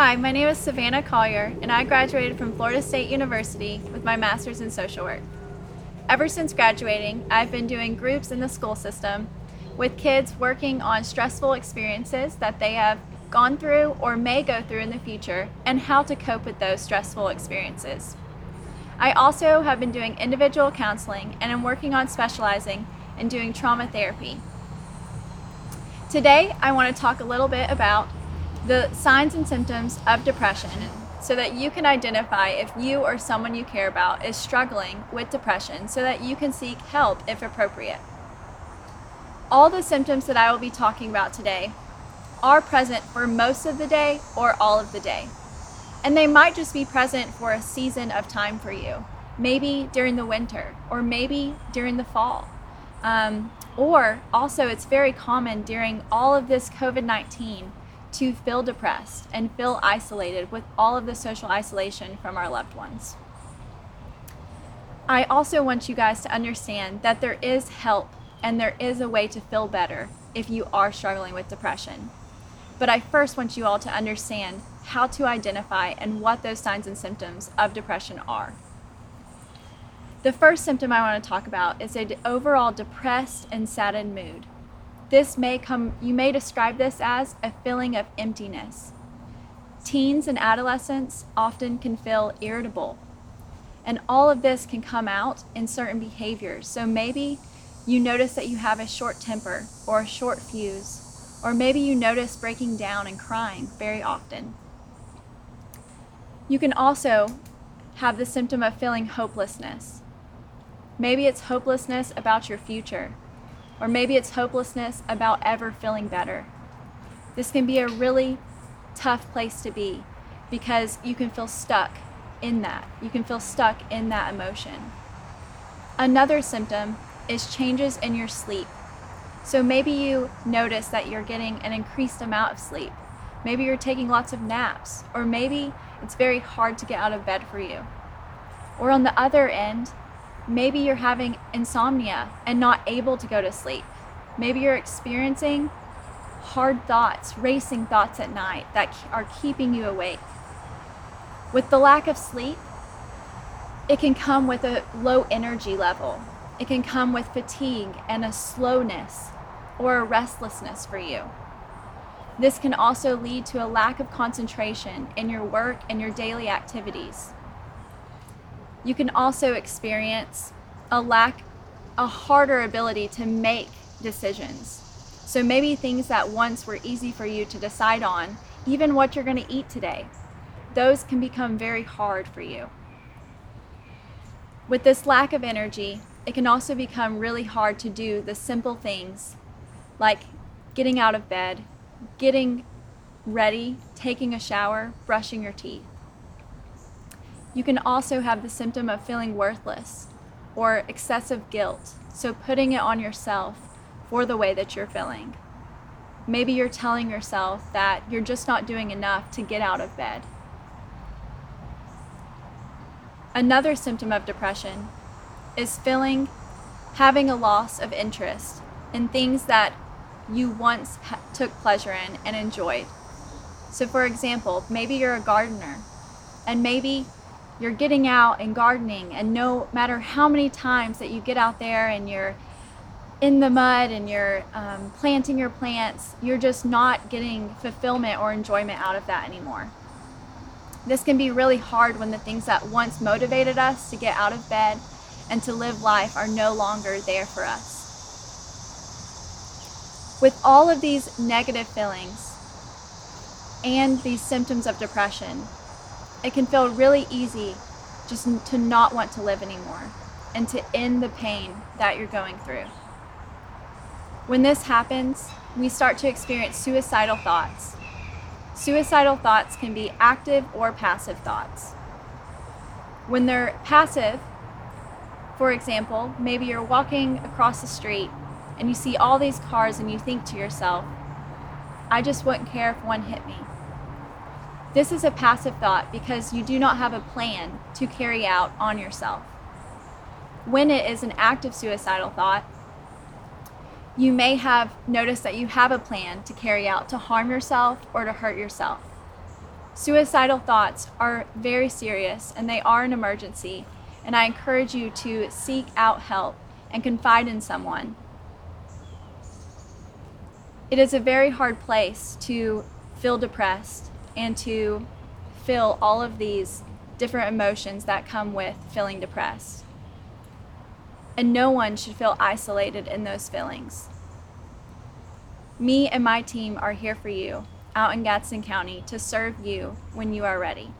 Hi, my name is Savannah Collier, and I graduated from Florida State University with my master's in social work. Ever since graduating, I've been doing groups in the school system with kids working on stressful experiences that they have gone through or may go through in the future and how to cope with those stressful experiences. I also have been doing individual counseling and am working on specializing in doing trauma therapy. Today, I want to talk a little bit about the signs and symptoms of depression so that you can identify if you or someone you care about is struggling with depression so that you can seek help if appropriate. All the symptoms that I will be talking about today are present for most of the day or all of the day. And they might just be present for a season of time for you, maybe during the winter or maybe during the fall. Um, or also, it's very common during all of this COVID 19 to feel depressed and feel isolated with all of the social isolation from our loved ones. I also want you guys to understand that there is help and there is a way to feel better if you are struggling with depression. But I first want you all to understand how to identify and what those signs and symptoms of depression are. The first symptom I want to talk about is an overall depressed and saddened mood. This may come, you may describe this as a feeling of emptiness. Teens and adolescents often can feel irritable, and all of this can come out in certain behaviors. So maybe you notice that you have a short temper or a short fuse, or maybe you notice breaking down and crying very often. You can also have the symptom of feeling hopelessness. Maybe it's hopelessness about your future or maybe it's hopelessness about ever feeling better. This can be a really tough place to be because you can feel stuck in that. You can feel stuck in that emotion. Another symptom is changes in your sleep. So maybe you notice that you're getting an increased amount of sleep. Maybe you're taking lots of naps, or maybe it's very hard to get out of bed for you. Or on the other end, Maybe you're having insomnia and not able to go to sleep. Maybe you're experiencing hard thoughts, racing thoughts at night that are keeping you awake. With the lack of sleep, it can come with a low energy level. It can come with fatigue and a slowness or a restlessness for you. This can also lead to a lack of concentration in your work and your daily activities. You can also experience a lack, a harder ability to make decisions. So maybe things that once were easy for you to decide on, even what you're going to eat today, those can become very hard for you. With this lack of energy, it can also become really hard to do the simple things like getting out of bed, getting ready, taking a shower, brushing your teeth. You can also have the symptom of feeling worthless or excessive guilt, so putting it on yourself for the way that you're feeling. Maybe you're telling yourself that you're just not doing enough to get out of bed. Another symptom of depression is feeling having a loss of interest in things that you once ha- took pleasure in and enjoyed. So, for example, maybe you're a gardener and maybe you're getting out and gardening and no matter how many times that you get out there and you're in the mud and you're um, planting your plants you're just not getting fulfillment or enjoyment out of that anymore. This can be really hard when the things that once motivated us to get out of bed and to live life are no longer there for us. With all of these negative feelings and these symptoms of depression it can feel really easy just to not want to live anymore and to end the pain that you're going through. When this happens, we start to experience suicidal thoughts. Suicidal thoughts can be active or passive thoughts. When they're passive, for example, maybe you're walking across the street and you see all these cars and you think to yourself, I just wouldn't care if one hit me. This is a passive thought because you do not have a plan to carry out on yourself. When it is an active suicidal thought, you may have noticed that you have a plan to carry out to harm yourself or to hurt yourself. Suicidal thoughts are very serious and they are an emergency, and I encourage you to seek out help and confide in someone. It is a very hard place to feel depressed and to feel all of these different emotions that come with feeling depressed. And no one should feel isolated in those feelings. Me and my team are here for you out in Gadsden County to serve you when you are ready.